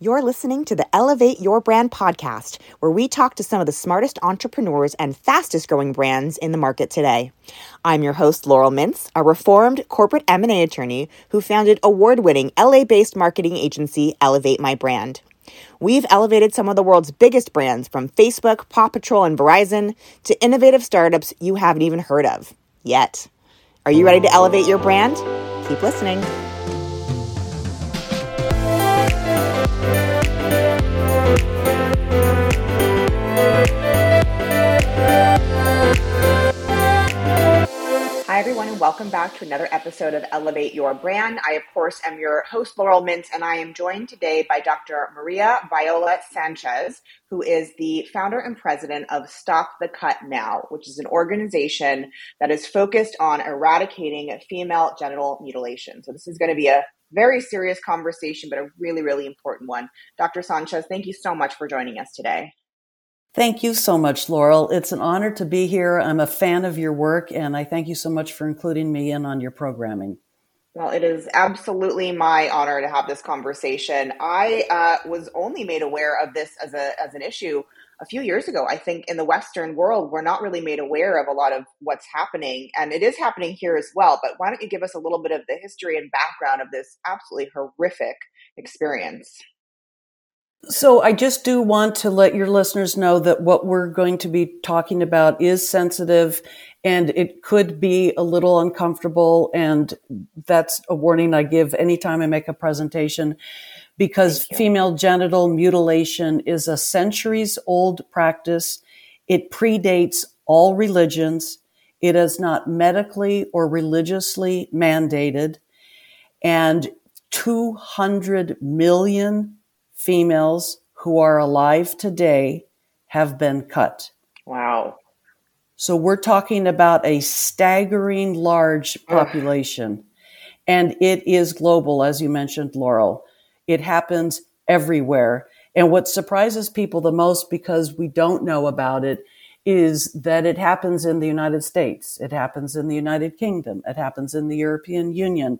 You're listening to the Elevate Your Brand podcast, where we talk to some of the smartest entrepreneurs and fastest growing brands in the market today. I'm your host, Laurel Mintz, a reformed corporate M&A attorney who founded award-winning LA-based marketing agency Elevate My Brand. We've elevated some of the world's biggest brands from Facebook, Paw Patrol, and Verizon to innovative startups you haven't even heard of yet. Are you ready to elevate your brand? Keep listening. Hi, everyone, and welcome back to another episode of Elevate Your Brand. I, of course, am your host, Laurel Mintz, and I am joined today by Dr. Maria Viola Sanchez, who is the founder and president of Stop the Cut Now, which is an organization that is focused on eradicating female genital mutilation. So, this is going to be a very serious conversation, but a really, really important one. Dr. Sanchez, thank you so much for joining us today. Thank you so much, Laurel. It's an honor to be here. I'm a fan of your work, and I thank you so much for including me in on your programming. Well, it is absolutely my honor to have this conversation. I uh, was only made aware of this as a as an issue a few years ago. I think in the Western world, we're not really made aware of a lot of what's happening, and it is happening here as well. But why don't you give us a little bit of the history and background of this absolutely horrific experience? So I just do want to let your listeners know that what we're going to be talking about is sensitive and it could be a little uncomfortable. And that's a warning I give anytime I make a presentation because female genital mutilation is a centuries old practice. It predates all religions. It is not medically or religiously mandated. And 200 million females who are alive today have been cut. Wow. So we're talking about a staggering large population. Ugh. And it is global, as you mentioned, Laurel. It happens everywhere. And what surprises people the most because we don't know about it is that it happens in the United States. It happens in the United Kingdom. It happens in the European Union.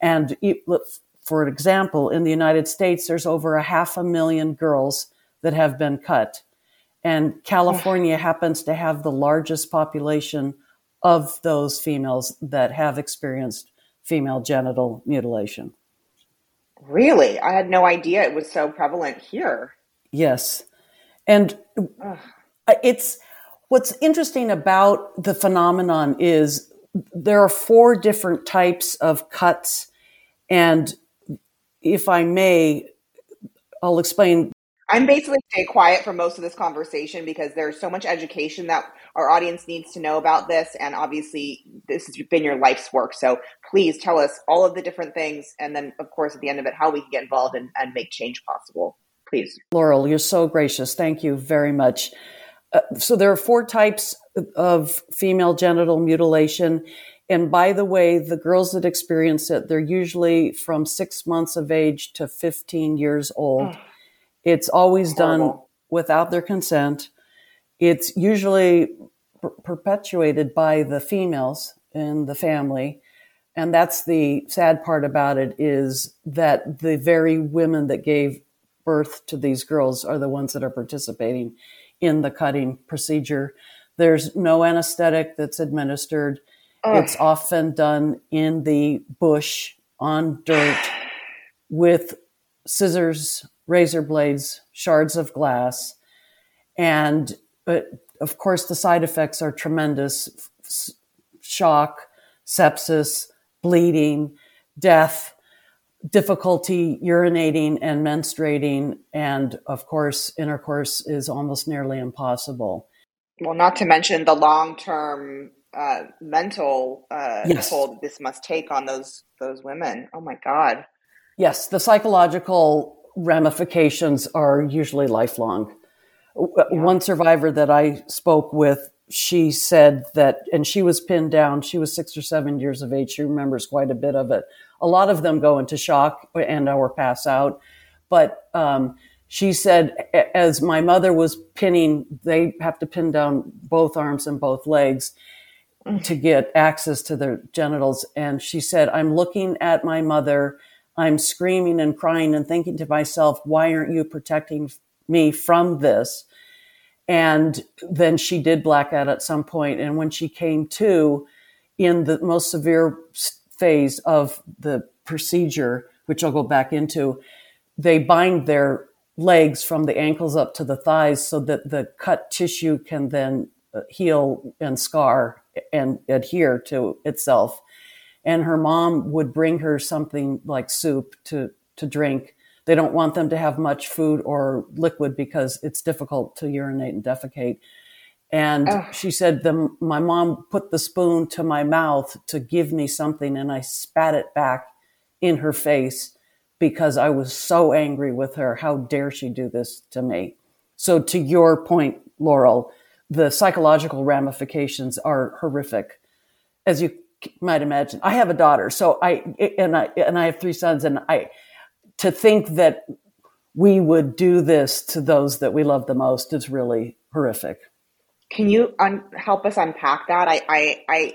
And it, for example, in the United States, there's over a half a million girls that have been cut. And California happens to have the largest population of those females that have experienced female genital mutilation. Really? I had no idea it was so prevalent here. Yes. And Ugh. it's what's interesting about the phenomenon is there are four different types of cuts and if I may, I'll explain. I'm basically stay quiet for most of this conversation because there's so much education that our audience needs to know about this. And obviously, this has been your life's work. So please tell us all of the different things. And then, of course, at the end of it, how we can get involved and, and make change possible. Please. Laurel, you're so gracious. Thank you very much. Uh, so there are four types of female genital mutilation. And by the way, the girls that experience it, they're usually from six months of age to 15 years old. It's always done without their consent. It's usually per- perpetuated by the females in the family. And that's the sad part about it is that the very women that gave birth to these girls are the ones that are participating in the cutting procedure. There's no anesthetic that's administered it's often done in the bush on dirt with scissors, razor blades, shards of glass. And but of course, the side effects are tremendous shock, sepsis, bleeding, death, difficulty urinating and menstruating. And of course, intercourse is almost nearly impossible. Well, not to mention the long term uh, mental uh, yes. toll this must take on those those women. Oh my God. Yes, the psychological ramifications are usually lifelong. Yeah. One survivor that I spoke with, she said that, and she was pinned down. She was six or seven years of age. She remembers quite a bit of it. A lot of them go into shock and or pass out, but um, she said, as my mother was pinning, they have to pin down both arms and both legs to get access to their genitals. And she said, I'm looking at my mother. I'm screaming and crying and thinking to myself, why aren't you protecting me from this? And then she did black out at some point. And when she came to in the most severe phase of the procedure, which I'll go back into, they bind their legs from the ankles up to the thighs so that the cut tissue can then Uh, heal and scar and adhere to itself. And her mom would bring her something like soup to, to drink. They don't want them to have much food or liquid because it's difficult to urinate and defecate. And she said, the, my mom put the spoon to my mouth to give me something and I spat it back in her face because I was so angry with her. How dare she do this to me? So to your point, Laurel, the psychological ramifications are horrific. As you might imagine, I have a daughter, so I and I and I have three sons, and I to think that we would do this to those that we love the most is really horrific. Can you un- help us unpack that? I, I, I,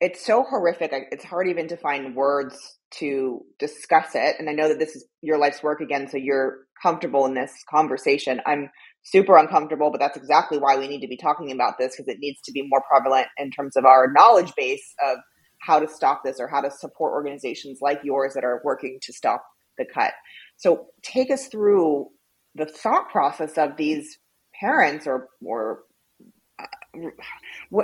it's so horrific. It's hard even to find words to discuss it. And I know that this is your life's work again, so you're comfortable in this conversation. I'm super uncomfortable, but that's exactly why we need to be talking about this because it needs to be more prevalent in terms of our knowledge base of how to stop this or how to support organizations like yours that are working to stop the cut. So take us through the thought process of these parents or or uh,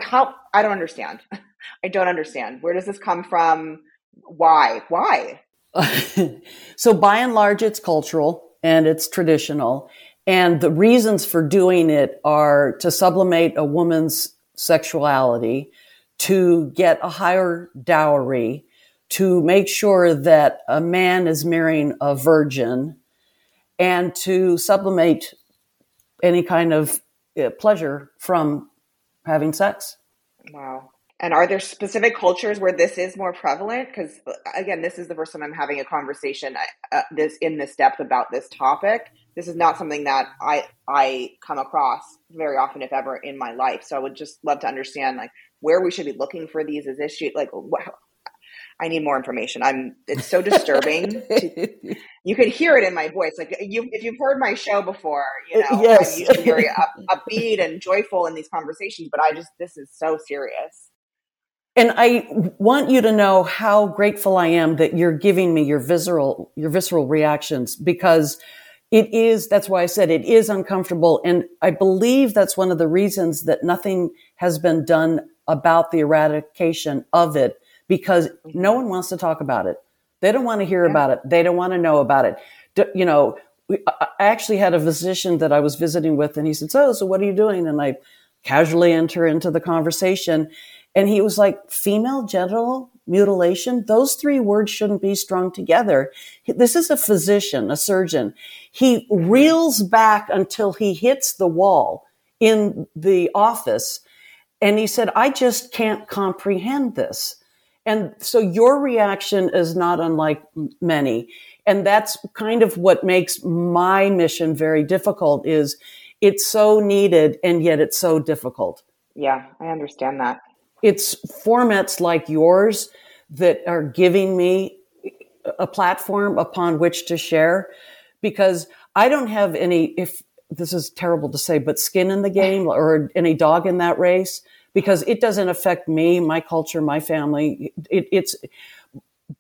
how I don't understand. I don't understand. Where does this come from? Why? Why? so by and large, it's cultural and it's traditional. And the reasons for doing it are to sublimate a woman's sexuality, to get a higher dowry, to make sure that a man is marrying a virgin, and to sublimate any kind of uh, pleasure from having sex. Wow. And are there specific cultures where this is more prevalent? Because again, this is the first time I'm having a conversation uh, this in this depth about this topic. This is not something that I I come across very often, if ever, in my life. So I would just love to understand like where we should be looking for these as issues. Like, what, I need more information. I'm. It's so disturbing. to, you could hear it in my voice. Like you, if you've heard my show before, you know, yes. I'm usually very up, upbeat and joyful in these conversations. But I just, this is so serious. And I want you to know how grateful I am that you're giving me your visceral, your visceral reactions because it is, that's why I said it is uncomfortable. And I believe that's one of the reasons that nothing has been done about the eradication of it because no one wants to talk about it. They don't want to hear yeah. about it. They don't want to know about it. You know, I actually had a physician that I was visiting with and he said, so, so what are you doing? And I casually enter into the conversation and he was like, female genital mutilation, those three words shouldn't be strung together. This is a physician, a surgeon. He reels back until he hits the wall in the office. And he said, I just can't comprehend this. And so your reaction is not unlike many. And that's kind of what makes my mission very difficult is it's so needed and yet it's so difficult. Yeah, I understand that it's formats like yours that are giving me a platform upon which to share because I don't have any, if this is terrible to say, but skin in the game or any dog in that race because it doesn't affect me, my culture, my family. It, it's,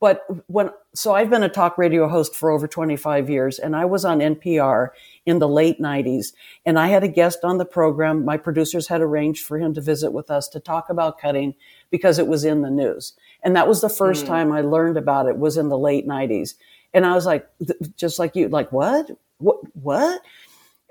but when, so I've been a talk radio host for over 25 years and I was on NPR in the late 90s. And I had a guest on the program. My producers had arranged for him to visit with us to talk about cutting because it was in the news. And that was the first mm. time I learned about it was in the late 90s. And I was like, just like you, like, what? What? What?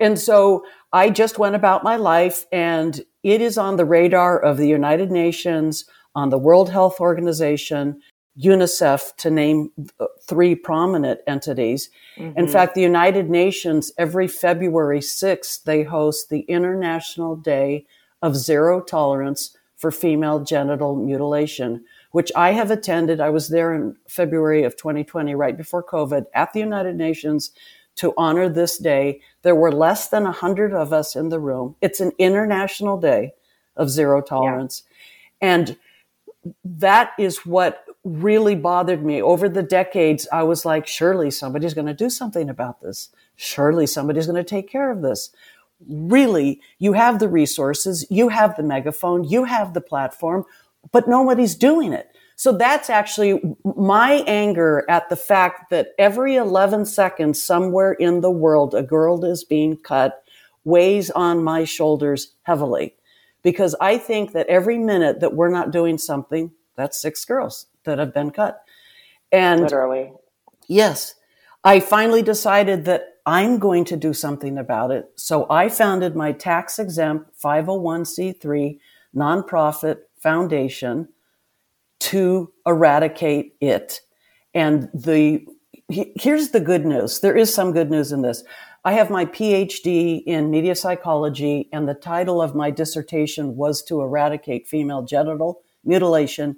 And so I just went about my life and it is on the radar of the United Nations, on the World Health Organization, UNICEF to name three prominent entities. Mm-hmm. In fact, the United Nations, every February 6th, they host the International Day of Zero Tolerance for Female Genital Mutilation, which I have attended. I was there in February of 2020, right before COVID, at the United Nations to honor this day. There were less than 100 of us in the room. It's an international day of zero tolerance. Yeah. And that is what really bothered me over the decades. I was like, surely somebody's going to do something about this. Surely somebody's going to take care of this. Really, you have the resources, you have the megaphone, you have the platform, but nobody's doing it. So that's actually my anger at the fact that every 11 seconds somewhere in the world, a girl is being cut weighs on my shoulders heavily because I think that every minute that we're not doing something, that's six girls that have been cut. And literally, yes, I finally decided that I'm going to do something about it. So I founded my tax exempt 501c3 nonprofit foundation to eradicate it. And the here's the good news. There is some good news in this. I have my PhD in media psychology, and the title of my dissertation was to eradicate female genital mutilation.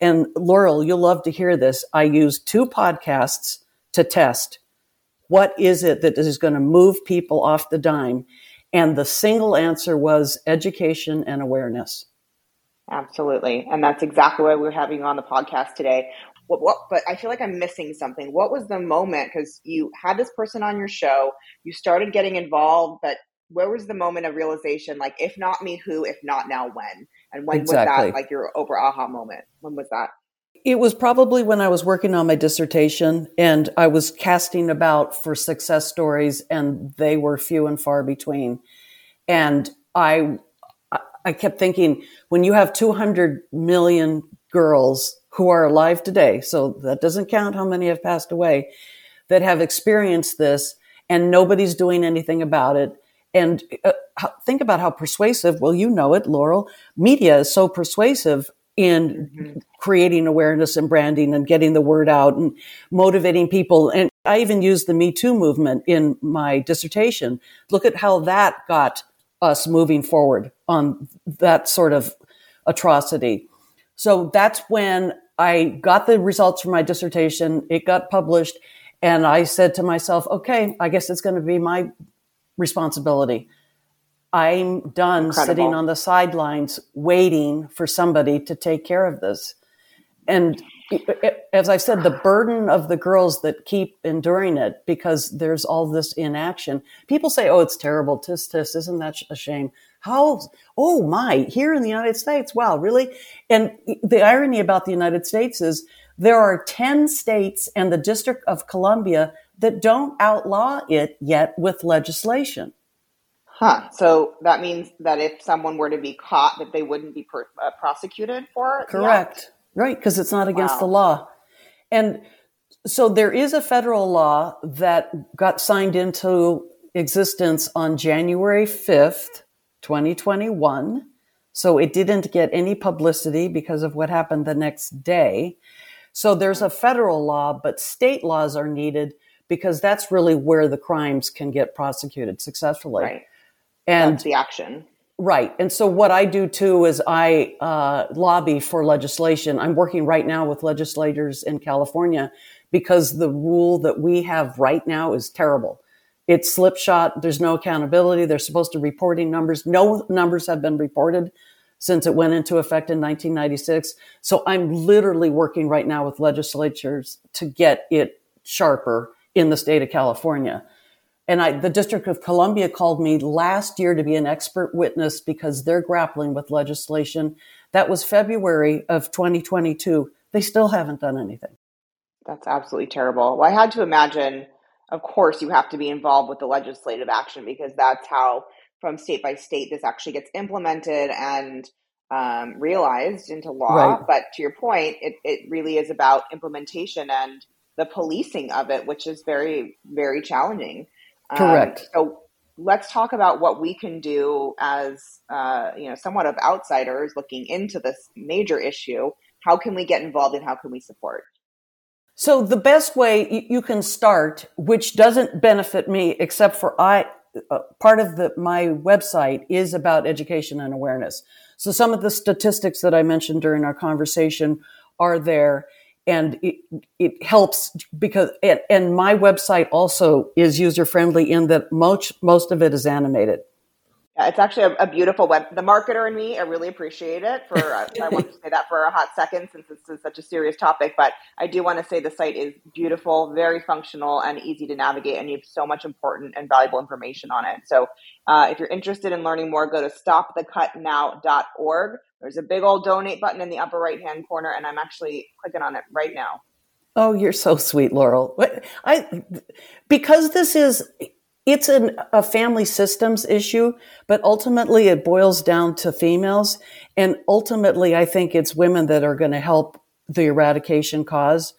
And Laurel, you'll love to hear this. I used two podcasts to test what is it that is going to move people off the dime. And the single answer was education and awareness. Absolutely. And that's exactly why we're having you on the podcast today. What, what, but I feel like I'm missing something. What was the moment? Because you had this person on your show, you started getting involved, but where was the moment of realization? Like, if not me, who? If not now, when? And when exactly. was that? Like your Oprah aha moment? When was that? It was probably when I was working on my dissertation and I was casting about for success stories, and they were few and far between. And I, I kept thinking, when you have 200 million girls who are alive today, so that doesn't count how many have passed away, that have experienced this and nobody's doing anything about it. And uh, think about how persuasive, well, you know it, Laurel, media is so persuasive in mm-hmm. creating awareness and branding and getting the word out and motivating people. And I even used the Me Too movement in my dissertation. Look at how that got us moving forward on that sort of atrocity. So that's when I got the results from my dissertation. It got published. And I said to myself, okay, I guess it's going to be my responsibility. I'm done Incredible. sitting on the sidelines waiting for somebody to take care of this. And as I said, the burden of the girls that keep enduring it because there's all this inaction. People say, oh, it's terrible. Tis, tis. Isn't that a shame? How, oh my, here in the United States, wow, really? And the irony about the United States is there are 10 states and the District of Columbia that don't outlaw it yet with legislation. Huh. So that means that if someone were to be caught, that they wouldn't be per, uh, prosecuted for it? Correct. Right. Because it's not against wow. the law. And so there is a federal law that got signed into existence on January 5th, 2021. So it didn't get any publicity because of what happened the next day. So there's a federal law, but state laws are needed because that's really where the crimes can get prosecuted successfully. Right. And that's the action. Right. And so what I do too is I uh, lobby for legislation. I'm working right now with legislators in California because the rule that we have right now is terrible. It's slipshod. There's no accountability. They're supposed to reporting numbers. No numbers have been reported since it went into effect in 1996. So I'm literally working right now with legislatures to get it sharper in the state of California. And I, the District of Columbia called me last year to be an expert witness because they're grappling with legislation. That was February of 2022. They still haven't done anything. That's absolutely terrible. Well, I had to imagine of course you have to be involved with the legislative action because that's how from state by state this actually gets implemented and um, realized into law right. but to your point it, it really is about implementation and the policing of it which is very very challenging. Correct. um, so let's talk about what we can do as uh, you know somewhat of outsiders looking into this major issue. How can we get involved and how can we support? So the best way you can start, which doesn't benefit me except for I, uh, part of the, my website is about education and awareness. So some of the statistics that I mentioned during our conversation are there and it, it helps because, it, and my website also is user friendly in that most, most of it is animated. it's actually a, a, beautiful web. The marketer and me, I really appreciate it. For uh, I want to say that for a hot second, since this is such a serious topic. But I do want to say the site is beautiful, very functional, and easy to navigate, and you have so much important and valuable information on it. So, uh, if you're interested in learning more, go to stopthecutnow.org. There's a big old donate button in the upper right hand corner, and I'm actually clicking on it right now. Oh, you're so sweet, Laurel. I because this is it's an, a family systems issue, but ultimately it boils down to females. And ultimately, I think it's women that are going to help the eradication cause.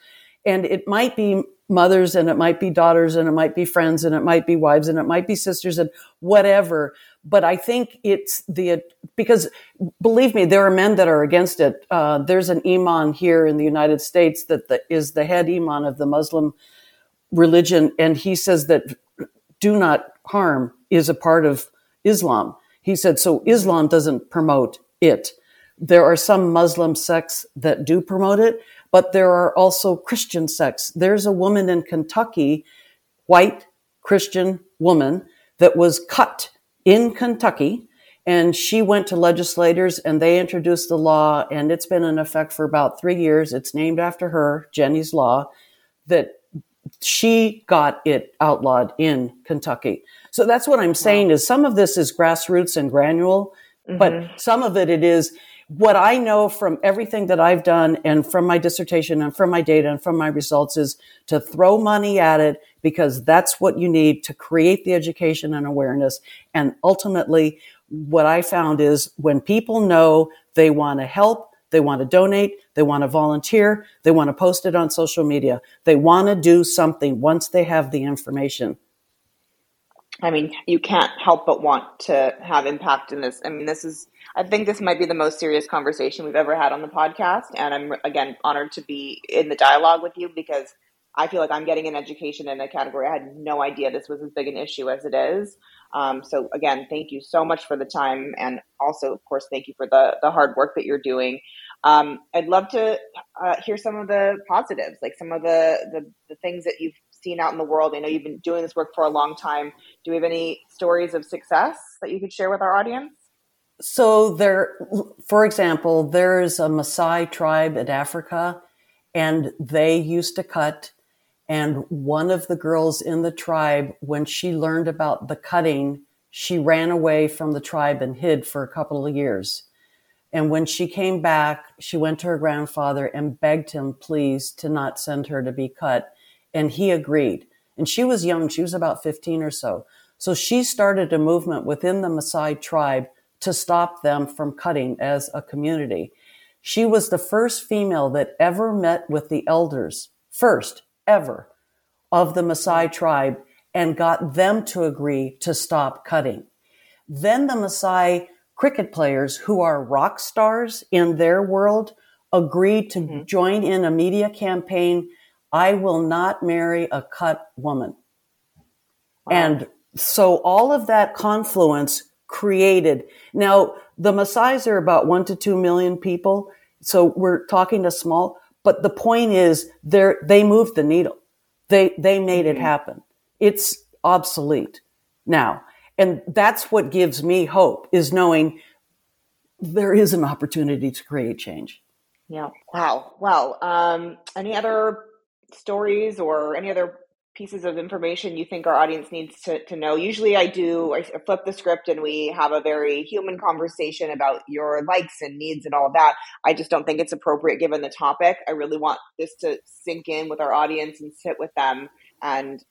And it might be mothers and it might be daughters and it might be friends and it might be wives and it might be sisters and whatever. But I think it's the, because believe me, there are men that are against it. Uh, there's an imam here in the United States that the, is the head imam of the Muslim religion. And he says that do not harm is a part of Islam. He said, so Islam doesn't promote it. There are some Muslim sects that do promote it, but there are also Christian sects. There's a woman in Kentucky, white Christian woman, that was cut in Kentucky. And she went to legislators and they introduced the law, and it's been in effect for about three years. It's named after her, Jenny's Law, that she got it outlawed in Kentucky. So that's what I'm saying wow. is some of this is grassroots and granule, mm-hmm. but some of it it is what I know from everything that I've done and from my dissertation and from my data and from my results is to throw money at it because that's what you need to create the education and awareness. And ultimately, what I found is when people know they want to help, they want to donate. They want to volunteer. They want to post it on social media. They want to do something once they have the information. I mean, you can't help but want to have impact in this. I mean, this is, I think this might be the most serious conversation we've ever had on the podcast. And I'm, again, honored to be in the dialogue with you because I feel like I'm getting an education in a category I had no idea this was as big an issue as it is. Um, so again, thank you so much for the time, and also, of course, thank you for the the hard work that you're doing. Um, I'd love to uh, hear some of the positives, like some of the, the the things that you've seen out in the world. I know you've been doing this work for a long time. Do we have any stories of success that you could share with our audience? So there, for example, there's a Maasai tribe in Africa, and they used to cut and one of the girls in the tribe, when she learned about the cutting, she ran away from the tribe and hid for a couple of years. And when she came back, she went to her grandfather and begged him, please, to not send her to be cut. And he agreed. And she was young. She was about 15 or so. So she started a movement within the Maasai tribe to stop them from cutting as a community. She was the first female that ever met with the elders first ever of the Maasai tribe and got them to agree to stop cutting. Then the Maasai cricket players, who are rock stars in their world, agreed to mm-hmm. join in a media campaign. I will not marry a cut woman. Wow. And so all of that confluence created. Now, the Maasai's are about one to two million people. So we're talking to small, but the point is they they moved the needle. They, they made it mm-hmm. happen. It's obsolete now. And that's what gives me hope is knowing there is an opportunity to create change. Yeah. Wow. Well, um, any other stories or any other pieces of information you think our audience needs to, to know? Usually I do, I flip the script and we have a very human conversation about your likes and needs and all of that. I just don't think it's appropriate given the topic. I really want this to sink in with our audience and sit with them and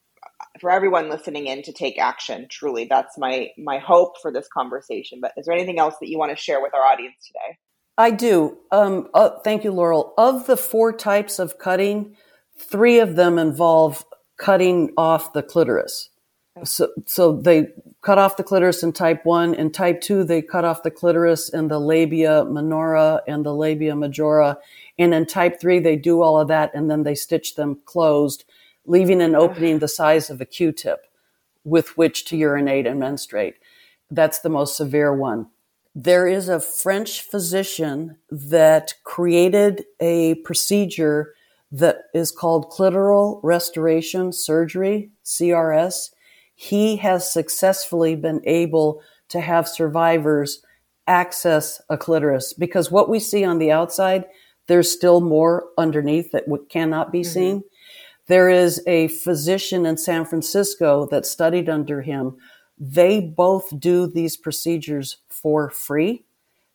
for everyone listening in to take action. Truly, that's my, my hope for this conversation. But is there anything else that you want to share with our audience today? I do. Um, uh, thank you, Laurel. Of the four types of cutting, three of them involve cutting off the clitoris. So, so they cut off the clitoris in type one. In type two, they cut off the clitoris and the labia minora and the labia majora. And in type three, they do all of that and then they stitch them closed, leaving an opening the size of a Q-tip with which to urinate and menstruate. That's the most severe one. There is a French physician that created a procedure that is called clitoral restoration surgery, CRS. He has successfully been able to have survivors access a clitoris because what we see on the outside, there's still more underneath that cannot be mm-hmm. seen. There is a physician in San Francisco that studied under him. They both do these procedures for free.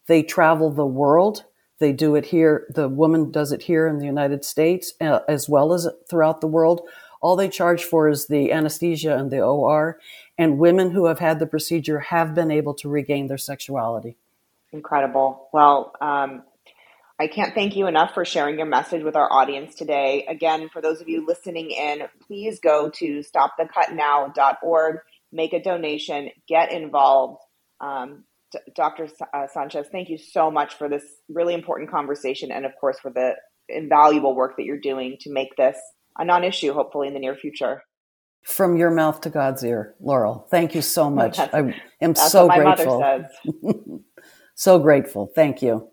They travel the world. They do it here. The woman does it here in the United States uh, as well as throughout the world. All they charge for is the anesthesia and the OR. And women who have had the procedure have been able to regain their sexuality. Incredible. Well, um, I can't thank you enough for sharing your message with our audience today. Again, for those of you listening in, please go to stopthecutnow.org, make a donation, get involved. Um, Dr. Uh, Sanchez, thank you so much for this really important conversation and, of course, for the invaluable work that you're doing to make this a non issue, hopefully, in the near future. From your mouth to God's ear, Laurel. Thank you so much. I am so grateful. so grateful. Thank you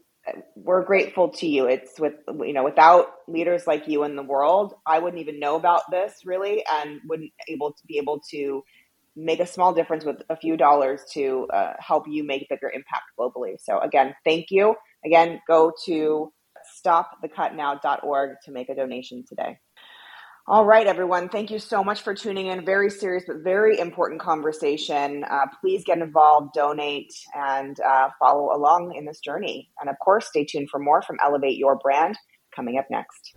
we're grateful to you. It's with you know without leaders like you in the world, I wouldn't even know about this really, and wouldn't able to be able to make a small difference with a few dollars to uh, help you make bigger impact globally. So again, thank you. Again, go to stopthecutnow.org to make a donation today. All right, everyone. Thank you so much for tuning in. Very serious but very important conversation. Uh, please get involved, donate, and uh, follow along in this journey. And of course, stay tuned for more from Elevate Your Brand coming up next.